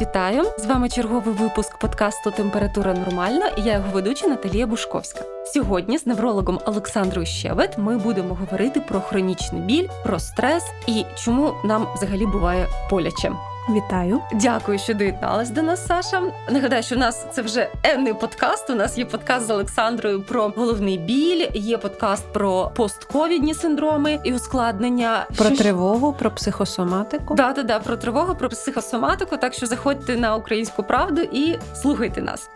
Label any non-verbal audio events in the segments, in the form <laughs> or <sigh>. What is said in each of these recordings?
вітаю! З вами черговий випуск подкасту Температура нормальна і я його ведуча Наталія Бушковська. Сьогодні з неврологом Олександрою Щевет ми будемо говорити про хронічний біль, про стрес і чому нам взагалі буває боляче. Вітаю, дякую, що доєдналась до нас, Саша. Нагадаю, що в нас це вже енний подкаст. У нас є подкаст з Олександрою про головний біль, є подкаст про постковідні синдроми і ускладнення. Про що... тривогу, про психосоматику. Да, да, да, про тривогу, про психосоматику. Так що заходьте на українську правду і слухайте нас.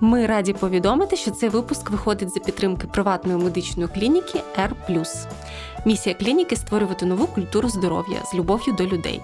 Ми раді повідомити, що цей випуск виходить за підтримки приватної медичної клініки R+. Місія клініки створювати нову культуру здоров'я з любов'ю до людей.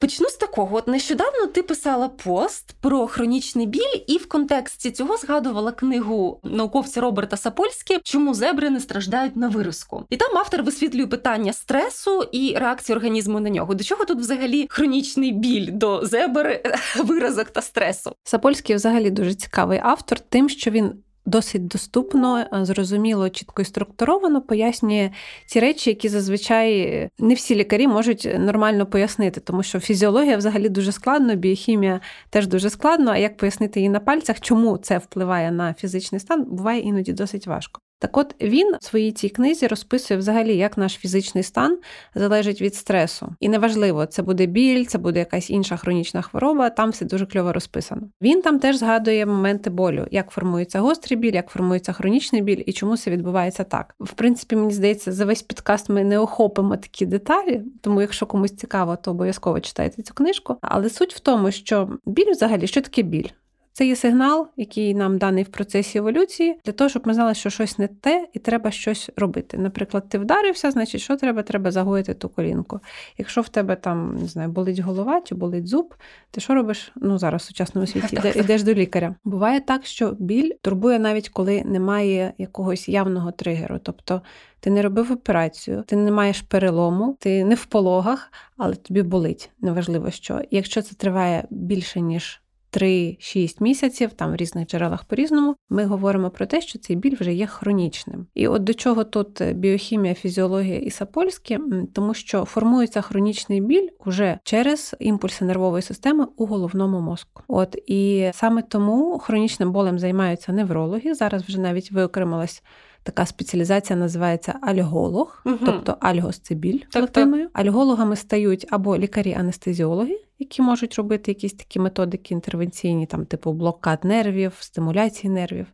Почну з такого. От нещодавно ти писала пост про хронічний біль, і в контексті цього згадувала книгу науковця Роберта Сапольські Чому зебри не страждають на виразку. І там автор висвітлює питання стресу і реакції організму на нього. До чого тут взагалі хронічний біль до зебр, <laughs> виразок та стресу? Сапольський взагалі дуже цікавий автор, тим, що він досить доступно, е, зрозуміло, чітко і структуровано пояснює ті речі, які зазвичай не всі лікарі можуть нормально пояснити, тому що фізіологія взагалі дуже складно, біохімія теж дуже складно. А як пояснити її на пальцях, чому це впливає на фізичний стан, буває іноді досить важко. Так от він в своїй цій книзі розписує взагалі, як наш фізичний стан залежить від стресу. І неважливо, це буде біль, це буде якась інша хронічна хвороба, там все дуже кльово розписано. Він там теж згадує моменти болю, як формується гострий біль, як формується хронічний біль і чому це відбувається так. В принципі, мені здається, за весь підкаст ми не охопимо такі деталі, тому якщо комусь цікаво, то обов'язково читайте цю книжку. Але суть в тому, що біль взагалі, що таке біль? Це є сигнал, який нам даний в процесі еволюції, для того, щоб ми знали, що щось не те, і треба щось робити. Наприклад, ти вдарився, значить, що треба? Треба загоїти ту колінку. Якщо в тебе там не знаю, болить голова чи болить зуб, ти що робиш? Ну зараз в сучасному світі йдеш до лікаря. Буває так, що біль турбує навіть коли немає якогось явного тригеру. Тобто ти не робив операцію, ти не маєш перелому, ти не в пологах, але тобі болить, неважливо що. Якщо це триває більше ніж 3-6 місяців, там в різних джерелах по-різному, ми говоримо про те, що цей біль вже є хронічним. І от до чого тут біохімія, фізіологія і сапольське, тому що формується хронічний біль уже через імпульси нервової системи у головному мозку. От і саме тому хронічним болем займаються неврологи. Зараз вже навіть виокремилась. Така спеціалізація називається альголог, угу. тобто альгос це біль так, латиною. Так. Альгологами стають або лікарі-анестезіологи, які можуть робити якісь такі методики інтервенційні, там типу блокад нервів, стимуляції нервів.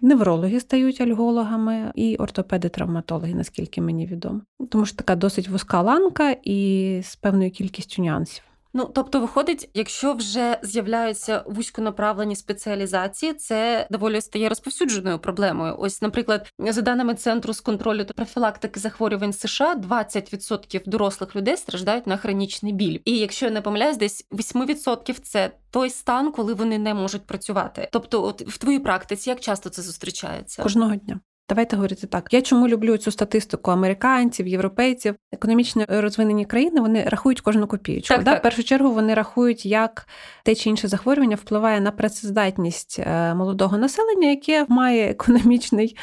Неврологи стають альгологами і ортопеди-травматологи, наскільки мені відомо. Тому що така досить вузька ланка і з певною кількістю нюансів. Ну тобто, виходить, якщо вже з'являються вузьконаправлені спеціалізації, це доволі стає розповсюдженою проблемою. Ось, наприклад, за даними центру з контролю та профілактики захворювань США, 20% дорослих людей страждають на хронічний біль. І якщо я не помиляюсь, десь 8% – це той стан, коли вони не можуть працювати. Тобто, от в твоїй практиці як часто це зустрічається? Кожного дня. Давайте говорити так. Я чому люблю цю статистику американців, європейців, економічно розвинені країни вони рахують кожну копійку. Так, да? В першу чергу вони рахують, як те чи інше захворювання впливає на працездатність е, молодого населення, яке має економічний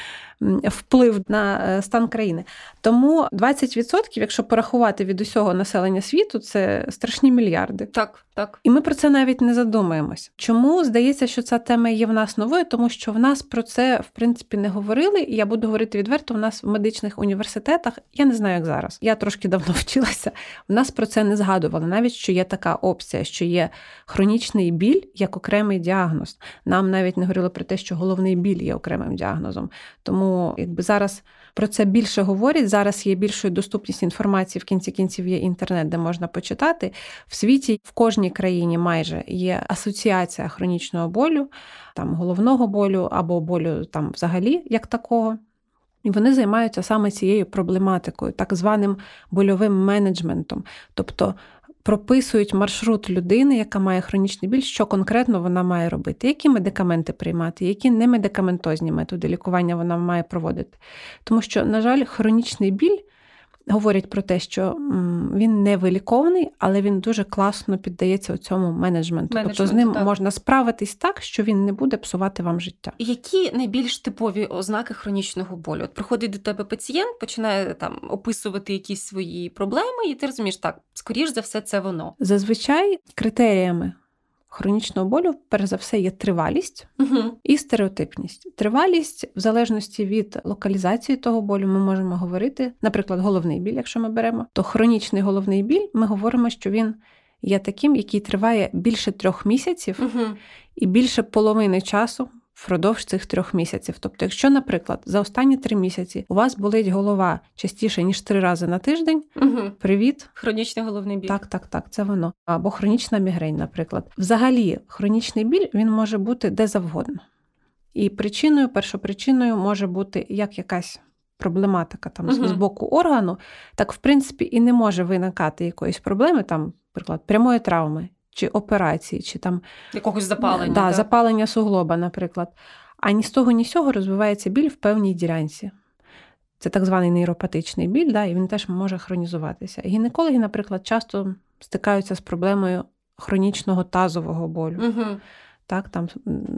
вплив на е, стан країни. Тому 20%, якщо порахувати від усього населення світу, це страшні мільярди. Так, так. І ми про це навіть не задумаємось. Чому здається, що ця тема є в нас новою? Тому що в нас про це в принципі не говорили. І я буду говорити відверто. У нас в медичних університетах я не знаю, як зараз. Я трошки давно <laughs> вчилася. У нас про це не згадували, навіть що є така опція, що є хронічний біль як окремий діагноз. Нам навіть не говорили про те, що головний біль є окремим діагнозом. Тому якби зараз про це більше говорять. Зараз є більшою доступність інформації в кінці кінців є інтернет, де можна почитати. В світі в кожній країні майже є асоціація хронічного болю, там головного болю або болю там взагалі як такого. І вони займаються саме цією проблематикою, так званим больовим менеджментом. Тобто прописують маршрут людини, яка має хронічний біль, що конкретно вона має робити, які медикаменти приймати, які немедикаментозні методи лікування вона має проводити. Тому що, на жаль, хронічний біль говорять про те, що він не вилікований, але він дуже класно піддається цьому менеджменту. Менеджмент, тобто з ним так. можна справитись так, що він не буде псувати вам життя. Які найбільш типові ознаки хронічного болю? От приходить до тебе пацієнт, починає там описувати якісь свої проблеми, і ти розумієш, так скоріш за все, це воно. Зазвичай критеріями хронічного болю, перш за все, є тривалість угу. і стереотипність. Тривалість, в залежності від локалізації того болю, ми можемо говорити, наприклад, головний біль, якщо ми беремо, то хронічний головний біль, ми говоримо, що він є таким, який триває більше трьох місяців угу. і більше половини часу впродовж цих трьох місяців. Тобто, якщо, наприклад, за останні три місяці у вас болить голова частіше ніж три рази на тиждень, угу. привіт. Хронічний головний біль. Так, так, так, це воно. Або хронічна мігрень, наприклад. Взагалі, хронічний біль він може бути де завгодно. І причиною, першопричиною може бути як якась проблематика там Мгм. з боку органу, так в принципі і не може виникати якоїсь проблеми, там, наприклад, прямої травми, чи операції, чи там Якогось запалення. Да, так? запалення суглоба, наприклад. А ні з того, ні з цього розвивається біль в певній ділянці. Це так званий нейропатичний біль, да, і він теж може хронізуватися. Гінекологи, наприклад, часто стикаються з проблемою хронічного тазового болю. Угу. Так, там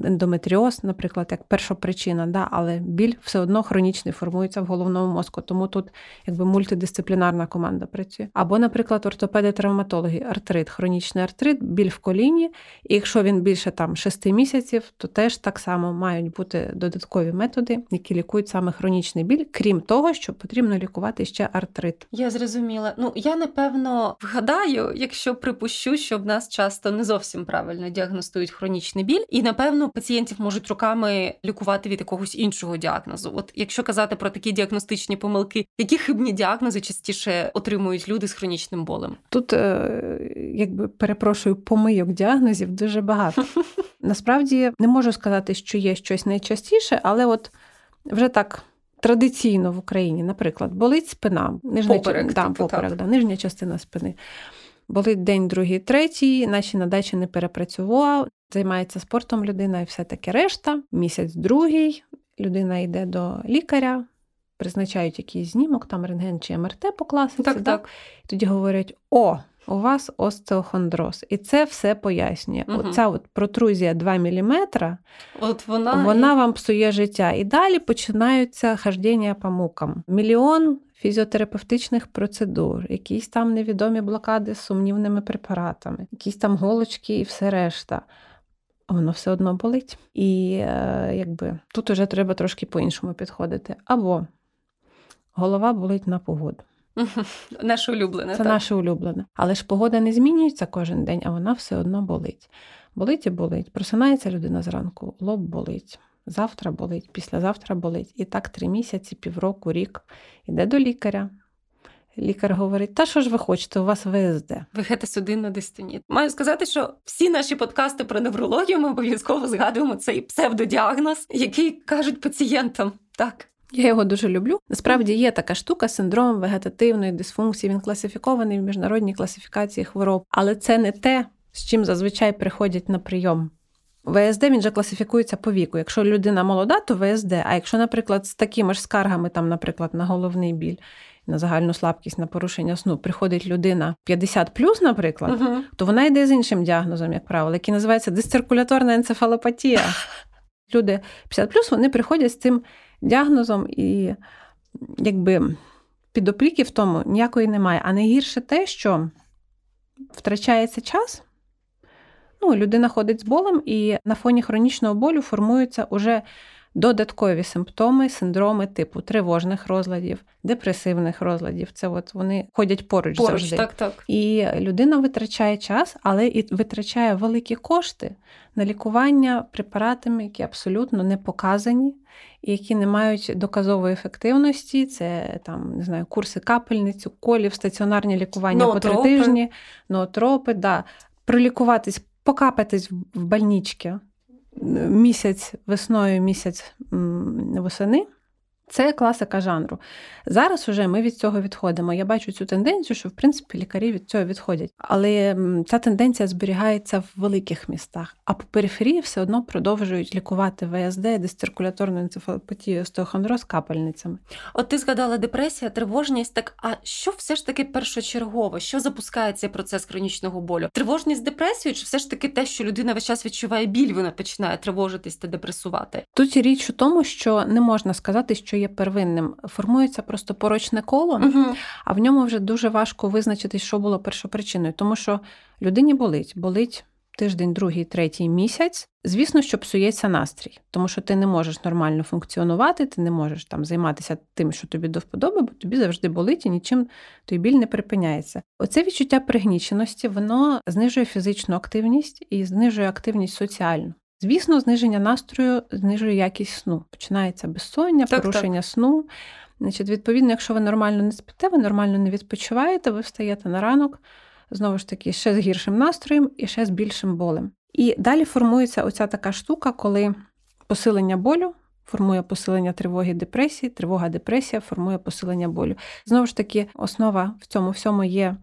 ендометріоз, наприклад, як перша причина, да, але біль все одно хронічний формується в головному мозку, тому тут якби мультидисциплінарна команда працює. Або, наприклад, ортопеди-травматологи, артрит, хронічний артрит, біль в коліні. І якщо він більше там 6 місяців, то теж так само мають бути додаткові методи, які лікують саме хронічний біль, крім того, що потрібно лікувати ще артрит. Я зрозуміла. Ну я напевно вгадаю, якщо припущу, що в нас часто не зовсім правильно діагностують хронічний біль, і напевно пацієнтів можуть руками лікувати від якогось іншого діагнозу. От якщо казати про такі діагностичні помилки, які хибні діагнози частіше отримують люди з хронічним болем? Тут, е, якби перепрошую, помийок діагнозів дуже багато. <laughs> Насправді не можу сказати, що є щось найчастіше, але от вже так. Традиційно в Україні, наприклад, болить спина, нижня, Поперек, да, типу, поперек, так. да, нижня частина спини. Болить день, другий, третій, наче на дачі не перепрацював, займається спортом людина і все таке решта. Місяць другий, людина йде до лікаря, призначають якийсь знімок, там рентген чи МРТ по класиці. Так, так. І тоді говорять: о, у вас остеохондроз. І це все пояснює. Мгм. Оця от протрузія 2 мм, От вона, вона вам псує життя. І далі починаються хождіння по мукам. Мільйон фізіотерапевтичних процедур, якісь там невідомі блокади з сумнівними препаратами, якісь там голочки і все решта. Воно все одно болить. І е, якби тут уже треба трошки по-іншому підходити. Або голова болить на погоду. <laughs> Наше улюблене. Це так. наше улюблене. Але ж погода не змінюється кожен день, а вона все одно болить. Болить і болить. Просинається людина зранку, лоб болить. Завтра болить, післязавтра болить. І так три місяці, півроку, рік. Іде до лікаря. Лікар говорить: та що ж ви хочете, у вас ВСД. Вегетосудинна дистонія. Маю сказати, що всі наші подкасти про неврологію ми обов'язково згадуємо цей псевдодіагноз, який кажуть пацієнтам. Так. Я його дуже люблю. Насправді є така штука синдром вегетативної дисфункції. Він класифікований в міжнародній класифікації хвороб, але це не те, з чим зазвичай приходять на прийом. ВСД він же класифікується по віку. Якщо людина молода, то ВСД. А якщо, наприклад, з такими ж скаргами, там, наприклад, на головний біль, на загальну слабкість, на порушення сну, приходить людина 50 наприклад, Угу. то вона йде з іншим діагнозом, як правило, який називається дисциркуляторна енцефалопатія. <laughs> Люди 50 вони приходять з цим діагнозом, і якби підопліки в тому ніякої немає. А найгірше те, що втрачається час. Ну, людина ходить з болем, і на фоні хронічного болю формуються уже додаткові симптоми, синдроми типу тривожних розладів, депресивних розладів. Це от вони ходять поруч, Поруч, завжди. так, так. І людина витрачає час, але і витрачає великі кошти на лікування препаратами, які абсолютно не показані, які не мають доказової ефективності. Це там не знаю, курси капельниць, уколів, стаціонарні лікування по три тижні, ноотропи, да. пролікуватись, покапатись в- в больнички місяць весною, місяць восени. Це класика жанру. Зараз уже ми від цього відходимо. Я бачу цю тенденцію, що в принципі лікарі від цього відходять. Але ця тенденція зберігається в великих містах, а по периферії все одно продовжують лікувати ВСД, дисциркуляторну енцефалопатію, остеохондроз капельницями. От ти згадала депресія, тривожність. Так а що все ж таки першочергово? Що запускає цей процес хронічного болю? Тривожність депресію, чи все ж таки те, що людина весь час відчуває біль, вона починає тривожитись та депресувати? Тут річ у тому, що не можна сказати, що є первинним. Формується просто порочне коло, угу. а в ньому вже дуже важко визначити, що було першопричиною, тому що людині болить, болить. Тиждень, другий, третій місяць, звісно, що псується настрій, тому що ти не можеш нормально функціонувати, ти не можеш там займатися тим, що тобі до вподоби, бо тобі завжди болить і нічим той біль не припиняється. Оце відчуття пригніченості, воно знижує фізичну активність і знижує активність соціальну. Звісно, зниження настрою знижує якість сну. Починається безсоння, так, порушення так. сну. Значить, Відповідно, якщо ви нормально не спите, ви нормально не відпочиваєте, ви встаєте на ранок, знову ж таки, ще з гіршим настроєм і ще з більшим болем. І далі формується оця така штука, коли посилення болю. Формує посилення тривоги депресії, тривога депресія формує посилення болю. Знову ж таки, основа в цьому всьому є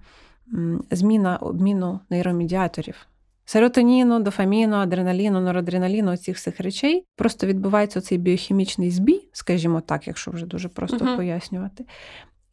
зміна обміну нейромедіаторів серотоніну, дофаміну, адреналіну, норадреналіну, цих всіх речей. Просто відбувається цей біохімічний збій, скажімо так, якщо вже дуже просто uh пояснювати.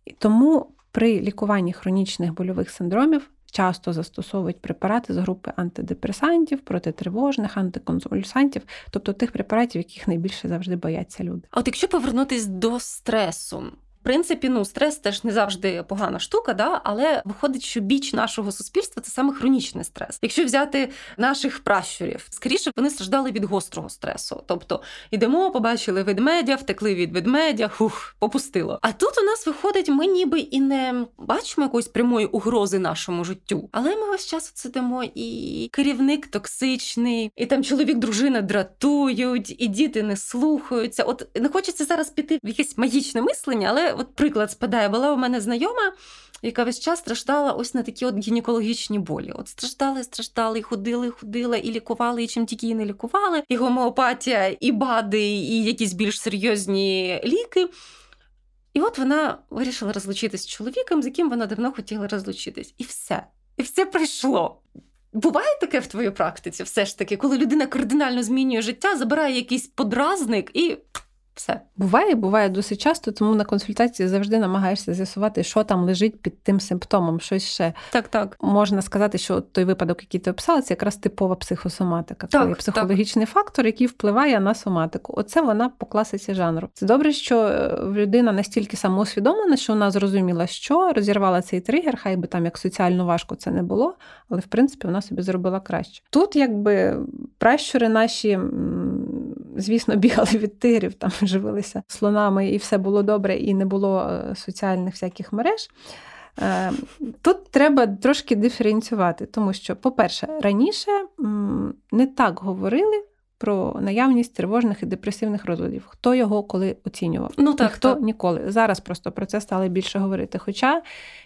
І тому при лікуванні хронічних больових синдромів. Часто застосовують препарати з групи антидепресантів, протитривожних, антиконвульсантів, тобто тих препаратів, яких найбільше завжди бояться люди. А от якщо повернутись до стресу, принципі, ну стрес теж не завжди погана штука, да? але виходить, що біч нашого суспільства це саме хронічний стрес. Якщо взяти наших пращурів, скоріше вони страждали від гострого стресу. Тобто йдемо, побачили ведмедя, втекли від ведмедя, хух, попустило. А тут у нас виходить, ми ніби і не бачимо якоїсь прямої угрози нашому життю. Але ми весь час сидимо, і керівник токсичний, і там чоловік, дружина дратують, і діти не слухаються. От не хочеться зараз піти в якесь магічне мислення, але от приклад спадає, була у мене знайома, яка весь час страждала ось на такі от гінекологічні болі. От страждали, страждали, і ходили, ходили, і лікували, і чим тільки і не лікували, і гомеопатія, і бади, і якісь більш серйозні ліки. І от вона вирішила розлучитись з чоловіком, з яким вона давно хотіла розлучитись. І все. І все пройшло. Буває таке в твоїй практиці, все ж таки, коли людина кардинально змінює життя, забирає якийсь подразник і все. Буває, буває досить часто, тому на консультації завжди намагаєшся з'ясувати, що там лежить під тим симптомом, щось ще. Так, так. Можна сказати, що той випадок, який ти описала, це якраз типова психосоматика. Так, коли психологічний так. фактор, який впливає на соматику. Оце вона по класиці жанру. Це добре, що е, людина настільки самоусвідомлена, що вона зрозуміла, що розірвала цей тригер, хай би там як соціально важко це не було, але в принципі вона собі зробила краще. Тут якби пращури наші звісно, бігали від тигрів, там живилися слонами, і все було добре, і не було е, соціальних всяких мереж. Е, тут треба трошки диференціювати, тому що, по-перше, раніше не так говорили. Про наявність тривожних і депресивних розладів, хто його коли оцінював, ну так, хто так. ніколи. Зараз просто про це стали більше говорити. Хоча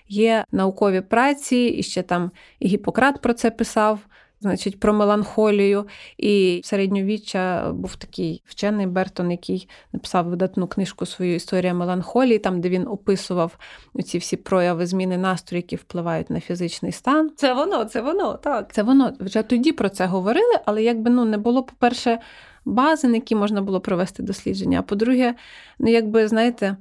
є наукові праці, і ще там і Гіппократ про це писав значить, про меланхолію. І середньовіччя був такий вчений Бертон, який написав видатну книжку свою історія меланхолії, там де він описував ці всі прояви зміни настрою, які впливають на фізичний стан. Це воно, це воно, так. Це воно вже тоді про це говорили, але якби ну не було, по-перше, бази, на які можна було провести дослідження. А по-друге, ну якби знаєте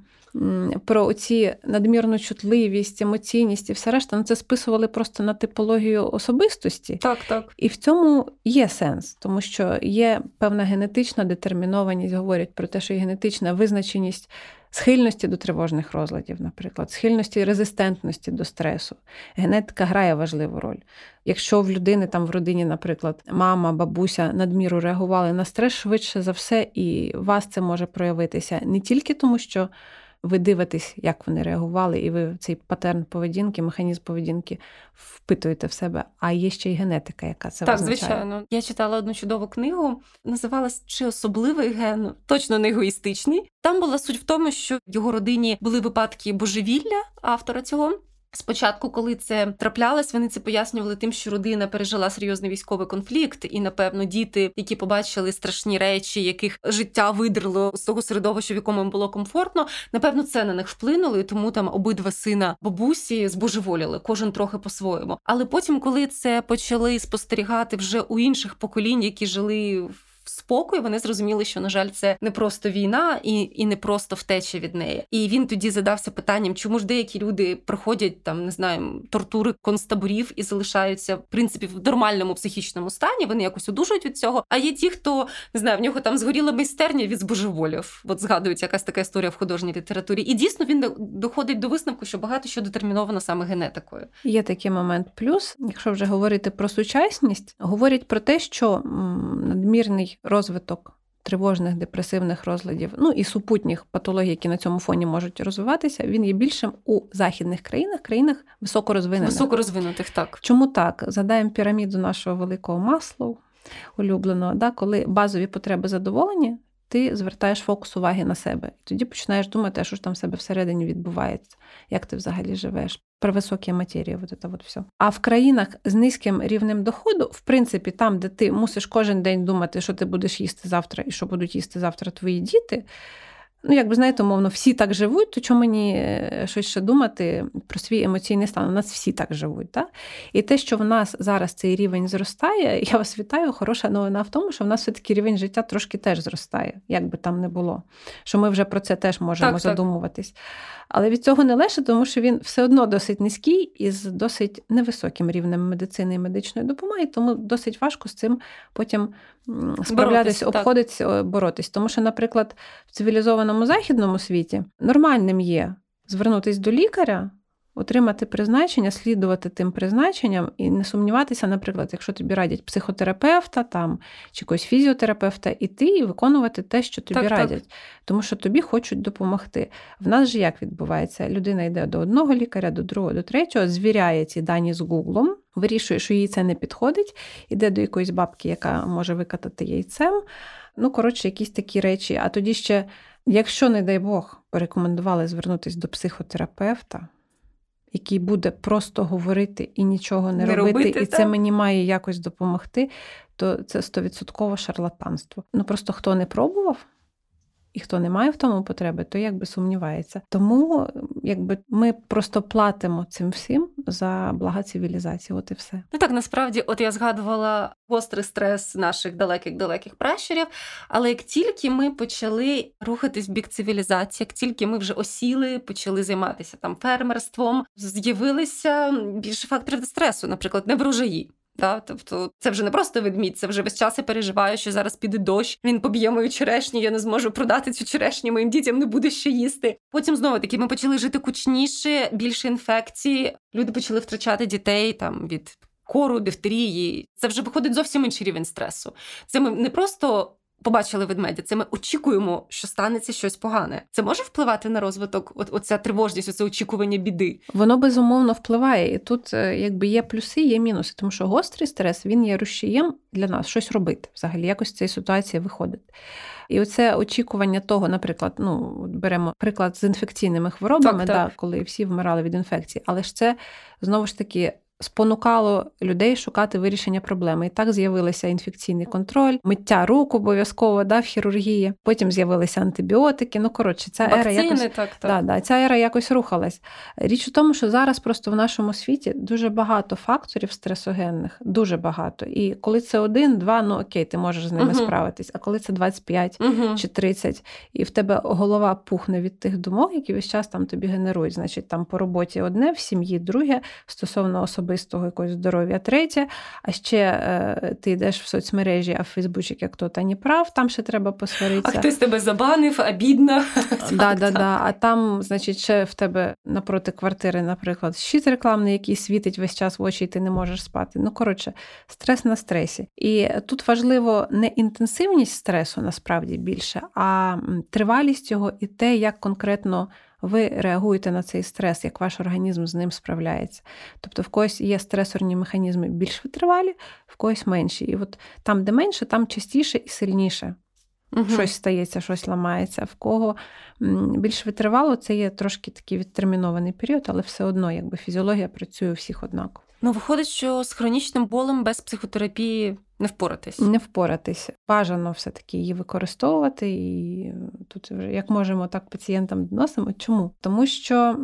про оці надмірну чутливість, емоційність і все решта, ну це списували просто на типологію особистості. Так, так. І в цьому є сенс, тому що є певна генетична детермінованість, говорять про те, що є генетична визначеність. Схильності до тривожних розладів, наприклад, схильності резистентності до стресу. Генетика грає важливу роль. Якщо в людини там в родині, наприклад, мама, бабуся надміру реагували на стрес швидше за все, і у вас це може проявитися не тільки тому, що ви дивитесь, як вони реагували, і ви цей патерн поведінки, механізм поведінки впитуєте в себе. А є ще й генетика, яка це так, визначає. звичайно. Я читала одну чудову книгу, називалась Чи особливий ген, точно не егоїстичний. Там була суть в тому, що в його родині були випадки божевілля автора цього. Спочатку, коли це траплялось, вони це пояснювали тим, що родина пережила серйозний військовий конфлікт, і напевно діти, які побачили страшні речі, яких життя видерло з того середовища, в якому їм було комфортно, напевно, це на них вплинуло, і тому там обидва сина бабусі збожеволіли, кожен трохи по-своєму. Але потім, коли це почали спостерігати вже у інших поколінь, які жили в спокою, вони зрозуміли, що на жаль, це не просто війна і і не просто втеча від неї. І він тоді задався питанням, чому ж деякі люди проходять там, не знаю, тортури концтаборів і залишаються в принципі в нормальному психічному стані. Вони якось одужують від цього. А є ті, хто не знаю, в нього там згоріла майстерня від збожеволів. От згадується якась така історія в художній літературі. І дійсно він доходить до висновку, що багато що детерміновано саме генетикою. Є такий момент. Плюс, якщо вже говорити про сучасність, говорять про те, що надмірний розвиток тривожних депресивних розладів, ну і супутніх патологій, які на цьому фоні можуть розвиватися, він є більшим у західних країнах, країнах високорозвинених. Високорозвинутих, так. Чому так? Задаємо піраміду нашого великого маслу улюбленого, да, коли базові потреби задоволені, ти звертаєш фокус уваги на себе. І тоді починаєш думати, що ж там в себе всередині відбувається, як ти взагалі живеш. Про високі матерії, вот это вот все. А в країнах з низьким рівнем доходу, в принципі, там, де ти мусиш кожен день думати, що ти будеш їсти завтра і що будуть їсти завтра твої діти. Ну, якби знаєте, умовно, всі так живуть, то чому мені е, щось ще думати про свій емоційний стан? У нас всі так живуть. Так? І те, що в нас зараз цей рівень зростає, <laughs> я вас вітаю. Хороша новина в тому, що в нас все-таки рівень життя трошки теж зростає, як би там не було. Що ми вже про це теж можемо так, задумуватись. Так. Але від цього не легше, тому що він все одно досить низький і з досить невисоким рівнем медицини і медичної допомоги, тому досить важко з цим потім справлятися, обходитися, боротись. Тому що, наприклад, в цивілізованому західному світі нормальним є звернутися до лікаря отримати призначення, слідувати тим призначенням і не сумніватися, наприклад, якщо тобі радять психотерапевта там чи якогось фізіотерапевта, іти і виконувати те, що тобі так, радять, так. тому що тобі хочуть допомогти. В нас же як відбувається? Людина йде до одного лікаря, до другого, до третього, звіряє ці дані з Гуглом. Вирішує, що їй це не підходить, іде до якоїсь бабки, яка може викатати яйцем. Ну, коротше, якісь такі речі. А тоді ще, якщо, не дай Бог, порекомендували звернутися до психотерапевта, який буде просто говорити і нічого не, не робити, робити, і так? це мені має якось допомогти, то це стовідсотково шарлатанство. Ну просто хто не пробував. І хто не має в тому потреби, то якби сумнівається. Тому якби ми просто платимо цим всім за блага цивілізації. От і все. Ну так насправді, от я згадувала гострий стрес наших далеких далеких пращурів. Але як тільки ми почали рухатись в бік цивілізації, як тільки ми вже осіли, почали займатися там фермерством, з'явилися більше факторів стресу, наприклад, неврожаї. Та, тобто це вже не просто ведмідь, це вже весь час я переживаю, що зараз піде дощ, він поб'є мою черешню, я не зможу продати цю черешню, моїм дітям не буде що їсти. Потім знову таки ми почали жити кучніше, більше інфекцій. Люди почали втрачати дітей там від кору, дифтерії. Це вже виходить зовсім інший рівень стресу. Це ми не просто побачили ведмедя. Це ми очікуємо, що станеться щось погане. Це може впливати на розвиток, от оця тривожність, оце очікування біди. Воно безумовно впливає. І тут, е, якби є плюси, є мінуси, тому що гострий стрес він є рушієм для нас щось робити, взагалі, якось з цієї ситуації виходить. І оце очікування того, наприклад, ну беремо приклад з інфекційними хворобами, так, так. Да, коли всі вмирали від інфекції, але ж це знову ж таки спонукало людей шукати вирішення проблеми. І так з'явилися інфекційний контроль, миття рук обов'язково да, в хірургії. Потім з'явилися антибіотики. Ну коротше, ця Вакцини, ера якось так, так. Да, да, ця ера якось рухалась. Річ у тому, що зараз просто в нашому світі дуже багато факторів стресогенних, дуже багато. І коли це один, два, ну окей, ти можеш з ними угу. справитись. А коли це 25 угу. чи 30, і в тебе голова пухне від тих думок, які весь час там тобі генерують. Значить, там по роботі одне, в сім'ї друге стосовно особи особистого якогось здоров'я третє, а ще е, ти йдеш в соцмережі, а в Фейсбуці як хто та не прав, там ще треба посваритися. А хтось тебе забанив, а бідно. <laughs> Да, да, да. А там, значить, ще в тебе напроти квартири, наприклад, щит рекламний, який світить весь час в очі, і ти не можеш спати. Ну, коротше, стрес на стресі. І тут важливо не інтенсивність стресу насправді більше, а тривалість його і те, як конкретно ви реагуєте на цей стрес, як ваш організм з ним справляється. Тобто в когось є стресорні механізми більш витривалі, в когось менші. І от там, де менше, там частіше і сильніше Угу. Щось стається, щось ламається. В кого більш витривало, це є трошки такий відтермінований період, але все одно якби фізіологія працює у всіх однаково. Ну, виходить, що з хронічним болем без психотерапії не впоратись. Не впоратись. Бажано все-таки її використовувати. І тут вже як можемо, так пацієнтам доносимо. Чому? Тому що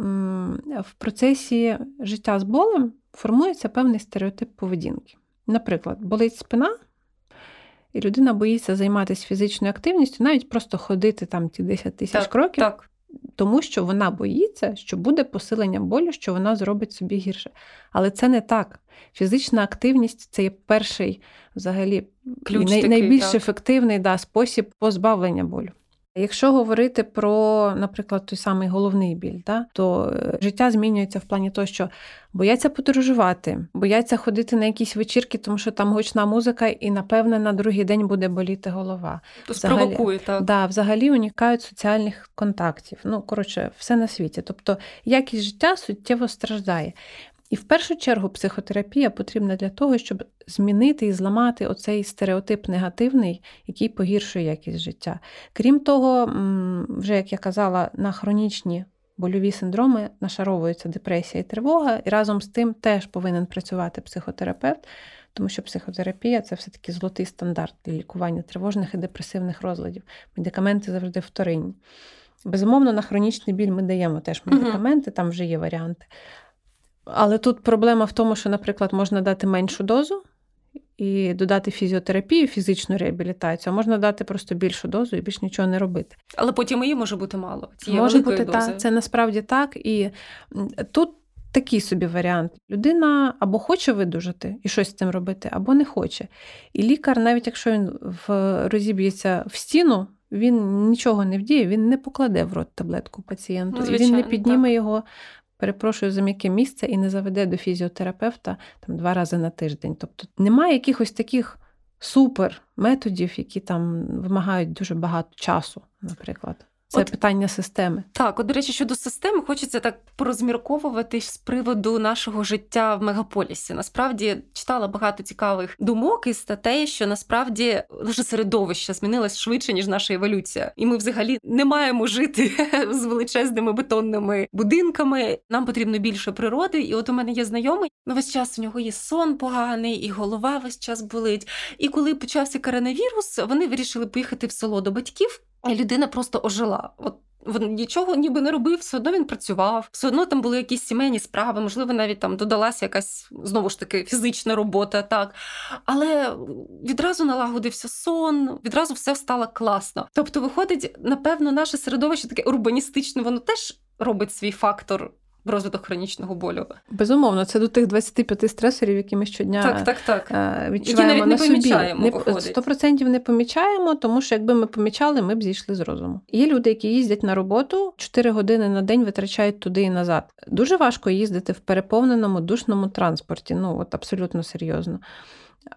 в процесі життя з болем формується певний стереотип поведінки. Наприклад, болить спина. І людина боїться займатися фізичною активністю, навіть просто ходити там ті 10 тисяч кроків. Так тому що вона боїться, що буде посилення болю, що вона зробить собі гірше. Але це не так. Фізична активність це є перший взагалі Ключ най, такий, найбільш так. ефективний да, спосіб позбавлення болю. Якщо говорити про, наприклад, той самий головний біль, да, то е, життя змінюється в плані того, що бояться подорожувати, бояться ходити на якісь вечірки, тому що там гучна музика, і напевне на другий день буде боліти голова. То спровокує, так. Да, взагалі унікають соціальних контактів. Ну, коротше, все на світі. Тобто якість життя суттєво страждає. І в першу чергу психотерапія потрібна для того, щоб змінити і зламати оцей стереотип негативний, який погіршує якість життя. Крім того, вже як я казала, на хронічні больові синдроми нашаровуються депресія і тривога, і разом з тим теж повинен працювати психотерапевт, тому що психотерапія це все-таки золотий стандарт для лікування тривожних і депресивних розладів. Медикаменти завжди вторинні. Безумовно, на хронічний біль ми даємо теж медикаменти, там вже є варіанти. Але тут проблема в тому, що, наприклад, можна дати меншу дозу і додати фізіотерапію, фізичну реабілітацію, а можна дати просто більшу дозу і більш нічого не робити. Але потім її може бути мало. Цієї може бути дози. так, це насправді так. І тут такий собі варіант. Людина або хоче видужати і щось з цим робити, або не хоче. І лікар, навіть якщо він в розіб'ється в стіну. Він нічого не вдіє, він не покладе в рот таблетку пацієнту, ну, і він не підніме так. його перепрошую за м'яке місце і не заведе до фізіотерапевта там два рази на тиждень. Тобто немає якихось таких супер методів, які там вимагають дуже багато часу, наприклад. Це от, питання системи. Так, от, до речі, щодо системи, хочеться так порозмірковувати з приводу нашого життя в мегаполісі. Насправді читала багато цікавих думок і статей, що насправді наше середовище змінилось швидше ніж наша еволюція, і ми взагалі не маємо жити <laughs> з величезними бетонними будинками. Нам потрібно більше природи. І от у мене є знайомий, ну весь час у нього є сон поганий, і голова весь час болить. І коли почався коронавірус, вони вирішили поїхати в село до батьків. Людина просто ожила. От він нічого ніби не робив, все одно він працював, все одно там були якісь сімейні справи, можливо, навіть там додалася якась знову ж таки фізична робота, так. Але відразу налагодився сон, відразу все стало класно. Тобто, виходить, напевно, наше середовище таке урбаністичне, воно теж робить свій фактор розвиток хронічного болю. Безумовно, це до тих 25 стресорів, які ми щодня так, так, так. Е, відчуваємо які навіть не на помічаємо. Сто процентів не помічаємо, тому що якби ми помічали, ми б зійшли з розуму. Є люди, які їздять на роботу 4 години на день витрачають туди і назад. Дуже важко їздити в переповненому душному транспорті. Ну от абсолютно серйозно.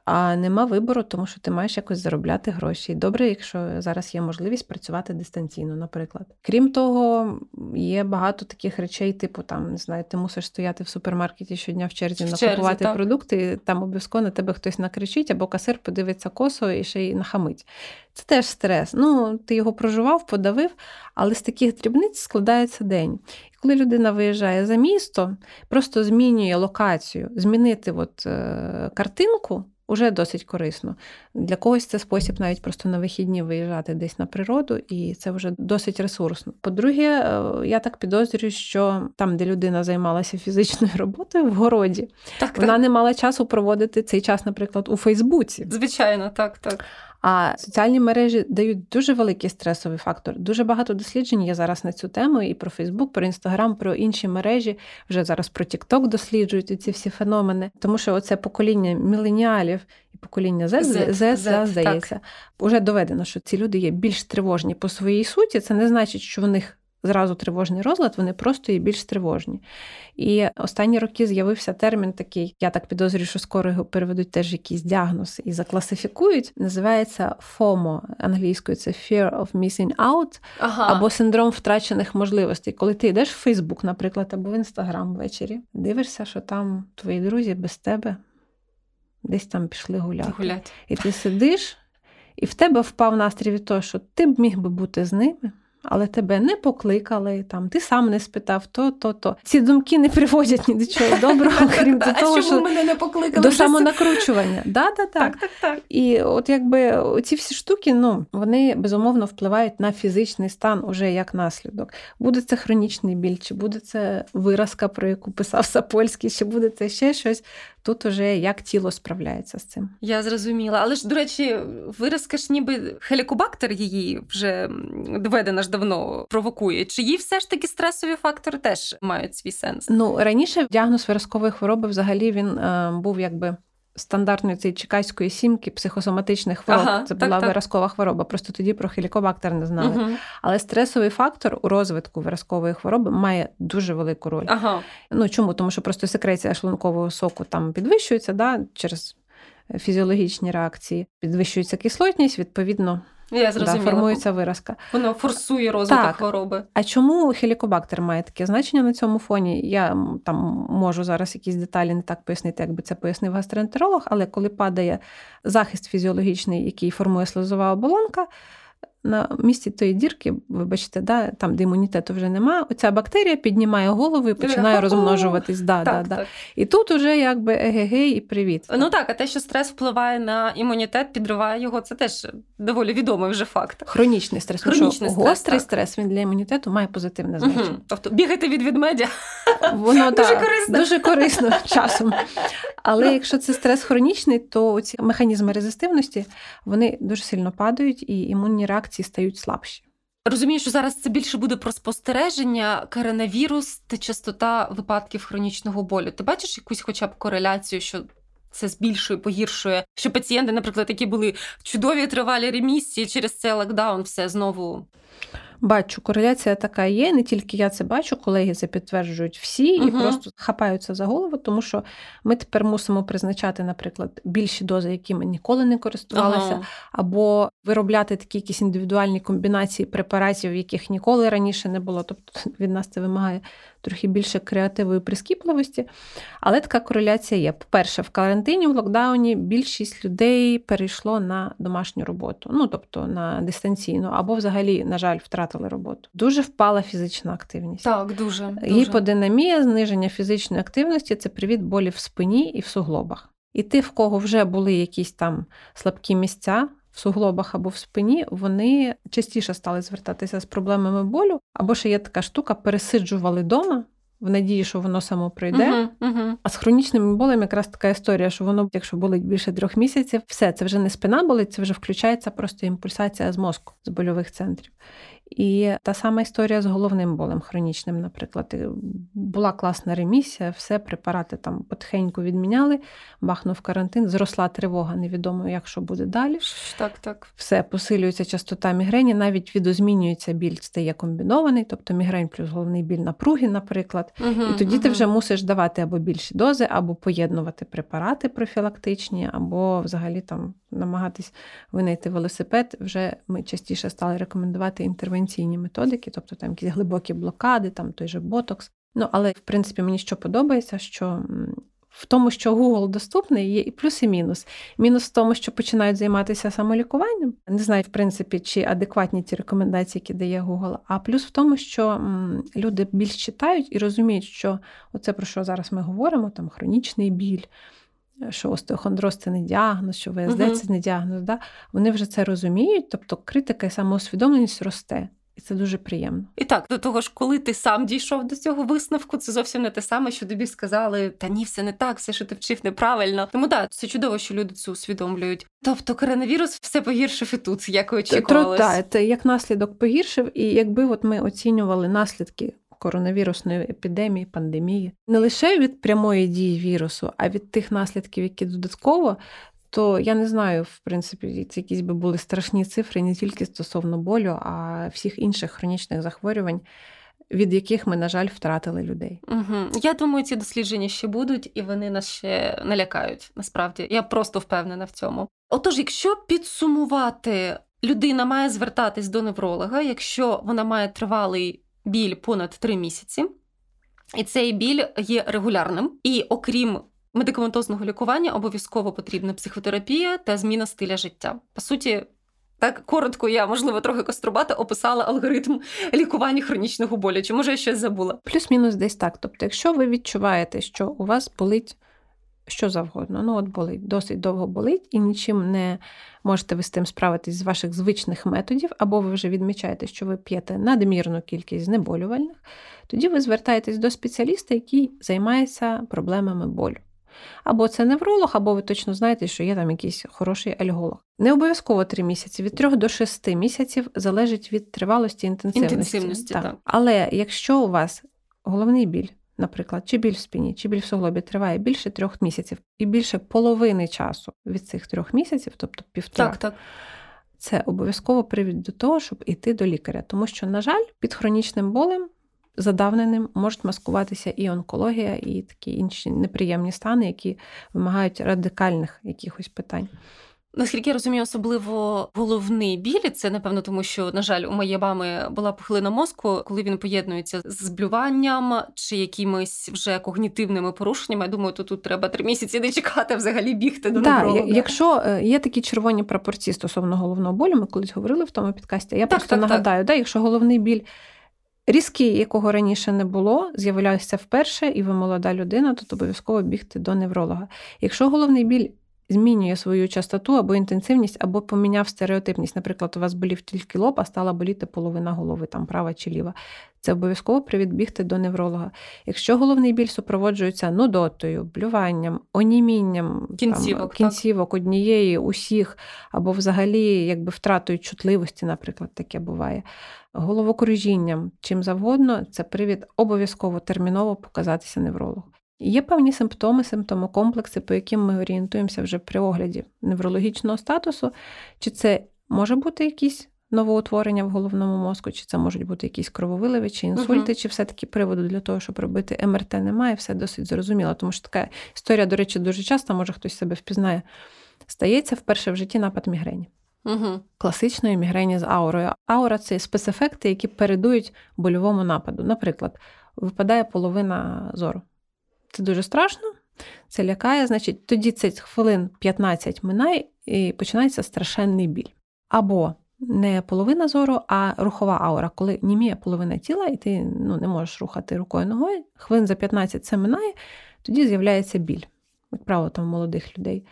А нема вибору, тому що ти маєш якось заробляти гроші. Добре, якщо зараз є можливість працювати дистанційно, наприклад. Крім того, є багато таких речей, типу там не знаю, ти мусиш стояти в супермаркеті щодня в черзі, в накупувати черзі, продукти. Там обов'язково на тебе хтось накричить, або касир подивиться косо і ще й нахамить. Це теж стрес. Ну, ти його проживав, подавив, але з таких дрібниць складається день. І коли людина виїжджає за місто, просто змінює локацію, змінити от, е, картинку. Уже досить корисно. Для когось це спосіб навіть просто на вихідні виїжджати десь на природу, і це вже досить ресурсно. По-друге, е, я так підозрюю, що там, де людина займалася фізичною роботою в городі, так, вона так. не мала часу проводити цей час, наприклад, у Фейсбуці. Звичайно, так, так. А соціальні мережі дають дуже великий стресовий фактор. Дуже багато досліджень є зараз на цю тему, і про Фейсбук, про Інстаграм, про інші мережі. Вже зараз про Тікток досліджують ці всі феномени. Тому що оце покоління міленіалів і покоління Z, Z, Z, Z здається, так. вже доведено, що ці люди є більш тривожні по своїй суті. Це не значить, що в них зразу тривожний розлад, вони просто є більш тривожні. І останні роки з'явився термін такий, я так підозрюю, що скоро його переведуть теж якийсь діагноз і закласифікують. Називається FOMO, англійською це Fear of Missing Out, ага. або синдром втрачених можливостей. Коли ти йдеш в Фейсбук, наприклад, або в Інстаграм ввечері, дивишся, що там твої друзі без тебе десь там пішли гуляти. Гулять. І ти сидиш. і в тебе впав настрій від того, що ти б міг би бути з ними але тебе не покликали, там ти сам не спитав то, то, то. Ці думки не приводять ні до чого доброго, <laughs> крім до того, що мене не покликали до самонакручування. Да, да, <laughs> так, так, так. І от якби ці всі штуки, ну вони безумовно впливають на фізичний стан уже як наслідок. Буде це хронічний біль, чи буде це виразка, про яку писав Сапольський, чи буде це ще щось. Тут уже як тіло справляється з цим. Я зрозуміла. Але ж, до речі, виразка ж ніби хелікобактер її вже доведена ж давно провокує. Чи їй все ж таки стресові фактори теж мають свій сенс? Ну раніше діагноз виразкової хвороби взагалі він е, був якби стандартної цієї чекайської сімки психосоматичних хвороб. Ага, Це була так, виразкова хвороба. Просто тоді про хелікобактер не знали. Угу. Але стресовий фактор у розвитку виразкової хвороби має дуже велику роль. Ага. Ну чому? Тому що просто секреція шлункового соку там підвищується да, через фізіологічні реакції, підвищується кислотність, відповідно. Я зрозуміла. Да, формується виразка. Воно форсує розвиток так. хвороби. А чому хелікобактер має таке значення на цьому фоні? Я там можу зараз якісь деталі не так пояснити, якби це пояснив гастроентеролог, але коли падає захист фізіологічний, який формує слизова оболонка, на місці тої дірки, вибачте, да, там, де імунітету вже нема, оця бактерія піднімає голову і починає розмножуватись. Да, так, да, так. І тут уже якби егегей і привіт. Ну так, а те, що стрес впливає на імунітет, підриває його, це теж доволі відомий вже факт. Хронічний стрес. Хронічний стрес, Гострий так. стрес він для імунітету має позитивне значення. Угу. Тобто бігати від ведмедя <laughs> Воно <laughs> дуже так, корисно. Дуже корисно <laughs> часом. Але якщо це стрес хронічний, то ці механізми резистивності вони дуже сильно падають і імунні реакції стають слабші. Розумію, що зараз це більше буде про спостереження, коронавірус та частота випадків хронічного болю. Ти бачиш якусь, хоча б кореляцію, що це збільшує, погіршує, що пацієнти, наприклад, які були в чудовій тривалі ремісії через цей локдаун, все знову Бачу, кореляція така є. Не тільки я це бачу, колеги це підтверджують всі і угу. просто хапаються за голову, тому що ми тепер мусимо призначати, наприклад, більші дози, які ми ніколи не користувалися, ага. або виробляти такі якісь індивідуальні комбінації препаратів, яких ніколи раніше не було. Тобто від нас це вимагає трохи більше креативу і прискіпливості. Але така кореляція є. По-перше, в карантині, в локдауні більшість людей перейшло на домашню роботу, ну тобто на дистанційну, або взагалі, на жаль, втратили роботу. Дуже впала фізична активність. Так, дуже. дуже. Гіподинамія, зниження фізичної активності це привід болі в спині і в суглобах. І ти, в кого вже були якісь там слабкі місця, в суглобах або в спині, вони частіше стали звертатися з проблемами болю, або ще є така штука, пересиджували вдома. В надії, що воно само пройде. Uh-huh, uh-huh. А з хронічними болем якраз така історія, що воно, якщо болить більше трьох місяців, все це вже не спина болить, це вже включається просто імпульсація з мозку, з больових центрів. І та сама історія з головним болем хронічним, наприклад, була класна ремісія, все, препарати там потихеньку відміняли, бахнув карантин, зросла тривога, невідомо, як що буде далі. Так, так. Все, посилюється частота мігрені, навіть відозмінюється біль, стає комбінований, тобто мігрень плюс головний біль напруги, наприклад. Угу, І тоді угу. ти вже мусиш давати або більші дози, або поєднувати препарати профілактичні, або взагалі там намагатись винайти велосипед. Вже ми частіше стали рекомендувати інтервенцію превенційні методики, тобто там якісь глибокі блокади, там той же ботокс. Ну, але в принципі мені що подобається, що. В тому, що Google доступний, є і плюс, і мінус. Мінус в тому, що починають займатися самолікуванням. Не знаю, в принципі, чи адекватні ті рекомендації, які дає Google. А плюс в тому, що люди більш читають і розуміють, що оце про що зараз ми говоримо: там хронічний біль, що остеохондроз це не діагноз, що ВСД uh це не діагноз. Да? Вони вже це розуміють, тобто критика і самоусвідомленість росте. І це дуже приємно. І так, до того ж, коли ти сам дійшов до цього висновку, це зовсім не те саме, що тобі сказали, та ні, все не так, все, що ти вчив, неправильно. Тому так, це чудово, що люди це усвідомлюють. Тобто коронавірус все погіршив і тут, як і очікувалось. Так, як наслідок погіршив, і якби от ми оцінювали наслідки коронавірусної епідемії, пандемії, не лише від прямої дії вірусу, а від тих наслідків, які додатково. То я не знаю, в принципі, це якісь би були страшні цифри не тільки стосовно болю, а всіх інших хронічних захворювань, від яких ми, на жаль, втратили людей. Угу. Я думаю, ці дослідження ще будуть, і вони нас ще налякають. Насправді, я просто впевнена в цьому. Отож, якщо підсумувати, людина має звертатись до невролога, якщо вона має тривалий біль понад три місяці, і цей біль є регулярним. І окрім медикаментозного лікування, обов'язково потрібна психотерапія та зміна стиля життя. По суті, Так коротко, я можливо трохи кострубата описала алгоритм лікування хронічного болю. Чи може я щось забула? Плюс-мінус десь так. Тобто, якщо ви відчуваєте, що у вас болить що завгодно, ну от болить, досить довго болить, і нічим не можете ви з тим справитись з ваших звичних методів, або ви вже відмічаєте, що ви п'єте надмірну кількість знеболювальних, тоді ви звертаєтесь до спеціаліста, який займається проблемами болю. Або це невролог, або ви точно знаєте, що є там якийсь хороший альголог. Не обов'язково 3 місяці, від 3 до 6 місяців залежить від тривалості інтенсивності. інтенсивності так. Так. Але якщо у вас головний біль, наприклад, чи біль в спині, чи біль в суглобі триває більше трьох місяців, і більше половини часу від цих трьох місяців, тобто півтора, так, так. це обов'язково привід до того, щоб йти до лікаря. Тому що, на жаль, під хронічним болем. Задавненим можуть маскуватися і онкологія, і такі інші неприємні стани, які вимагають радикальних якихось питань. Наскільки я розумію, особливо головний біль, це напевно, тому що, на жаль, у моєї мами була пухлина мозку, коли він поєднується з блюванням чи якимись вже когнітивними порушеннями. Я думаю, то тут треба три місяці не чекати, взагалі бігти до да, невролога. Якщо е, є такі червоні прапорці стосовно головного болю, ми колись говорили в тому підкасті. Я так, просто так, нагадаю, так. Да, якщо головний біль. Різкий, якого раніше не було, з'являється вперше, і ви молода людина, то обов'язково бігти до невролога. Якщо головний біль змінює свою частоту або інтенсивність, або поміняв стереотипність. Наприклад, у вас болів тільки лоб, а стала боліти половина голови, там права чи ліва. Це обов'язково привід бігти до невролога. Якщо головний біль супроводжується нудотою, блюванням, онімінням кінцівок, там, кінцівок однієї, усіх, або взагалі якби втратою чутливості, наприклад, таке буває, головокружінням, чим завгодно, це привід обов'язково терміново показатися неврологу. Є певні симптоми, симптомокомплекси, по яким ми орієнтуємося вже при огляді неврологічного статусу, чи це може бути якісь новоутворення в головному мозку, чи це можуть бути якісь крововиливи, чи інсульти, uh-huh. чи все-таки приводу для того, щоб робити МРТ, немає, все досить зрозуміло. Тому що така історія, до речі, дуже часто, може хтось себе впізнає, стається вперше в житті напад мігрені. Угу. Класичної мігрені з аурою. Аура це спецефекти, які передують больовому нападу. Наприклад, випадає половина зору. Це дуже страшно, це лякає, значить, тоді це хвилин 15 минає і починається страшенний біль. Або не половина зору, а рухова аура, коли німіє половина тіла, і ти ну, не можеш рухати рукою ногою, хвилин за 15 це минає, тоді з'являється біль, як правило, там молодих людей.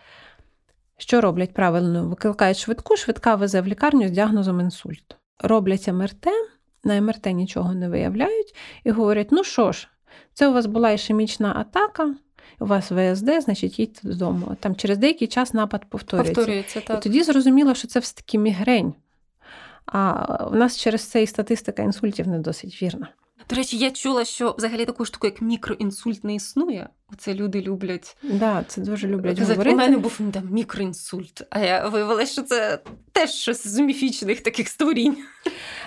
Що роблять правильно? Викликають швидку, швидка везе в лікарню з діагнозом інсульт. Роблять МРТ, на МРТ нічого не виявляють і говорять: ну що ж, це у вас була ішемічна атака, у вас ВСД, значить їдьте додому. Там через деякий час напад повторюється. Повторюється, так. І тоді зрозуміло, що це все-таки мігрень. А в нас через це і статистика інсультів не досить вірна. До речі, я чула, що взагалі таку штуку, як мікроінсульт, не існує. Оце люди люблять. Да, це дуже люблять Казати, говорити. У мене був там мікроінсульт, а я виявилася, що це теж щось з міфічних таких створінь.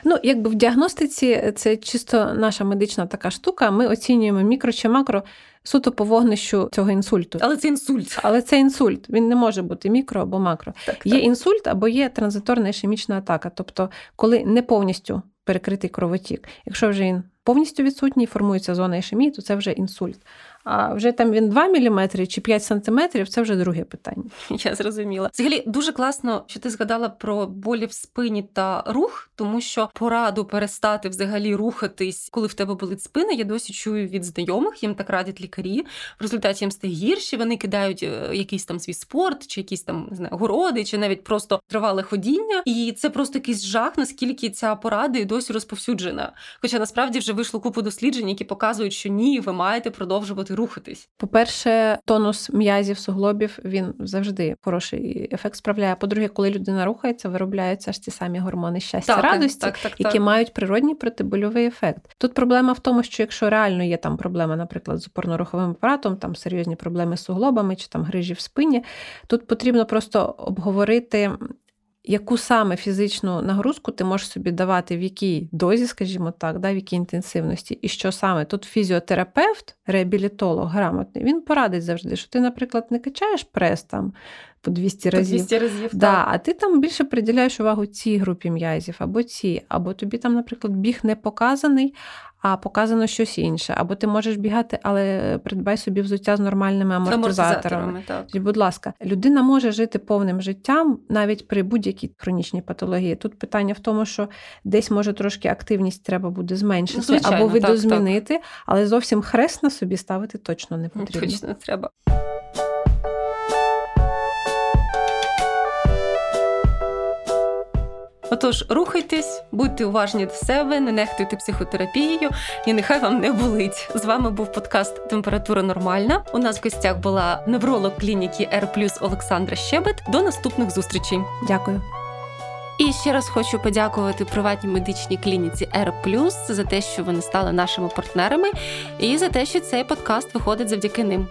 Ну, якби в діагностиці це чисто наша медична така штука. Ми оцінюємо мікро чи макро суто по вогнищу цього інсульту. Але це інсульт. Але це інсульт. Він не може бути мікро або макро. Так, є так. інсульт або є транзиторна ішемічна атака, тобто коли не повністю перекритий кровотік. Якщо вже він повністю відсутній, формується зона ішемії, то це вже інсульт. А вже там він 2 мм чи 5 см це вже друге питання. <laughs> Я зрозуміла. Взагалі дуже класно, що ти згадала про болі в спині та рух, тому що пораду перестати взагалі рухатись, коли в тебе болить спина. Я досі чую від знайомих, їм так радять лікарі. В результаті їм стає гірше. Вони кидають е, якийсь там свій спорт, чи якісь там не знаю, городи, чи навіть просто тривале ходіння. І це просто якийсь жах, наскільки ця порада і досі розповсюджена. Хоча насправді вже вийшло купу досліджень, які показують, що ні, ви маєте продовжувати почати рухатись. По-перше, тонус м'язів, суглобів він завжди хороший ефект справляє. По-друге, коли людина рухається, виробляються ж ті самі гормони щастя, так, радості, так, так, які мають природній протибольовий ефект. Тут проблема в тому, що якщо реально є там проблема, наприклад, з опорно-руховим апаратом, там серйозні проблеми з суглобами чи там грижі в спині, тут потрібно просто обговорити яку саме фізичну нагрузку ти можеш собі давати, в якій дозі, скажімо так, да, в якій інтенсивності, і що саме? Тут фізіотерапевт, реабілітолог грамотний, він порадить завжди, що ти, наприклад, не качаєш прес там по 200 разів. По 200 разів да, так. А ти там більше приділяєш увагу цій групі м'язів або цій, або тобі там, наприклад, біг не показаний, а показано щось інше. Або ти можеш бігати, але придбай собі взуття з нормальними амортизаторами. Амортизаторами, так. Будь ласка, людина може жити повним життям навіть при будь-якій хронічній патології. Тут питання в тому, що десь може трошки активність треба буде зменшити Ну, звичайно, або так, видозмінити, але зовсім хрест на собі ставити точно не потрібно. Точно треба. Отож, рухайтесь, будьте уважні до себе, не нехтуйте психотерапією, і нехай вам не болить. З вами був подкаст Температура нормальна. У нас в гостях була невролог клініки R+, Олександра Щебет. До наступних зустрічей. Дякую. І ще раз хочу подякувати приватній медичній клініці R+, за те, що вони стали нашими партнерами, і за те, що цей подкаст виходить завдяки ним.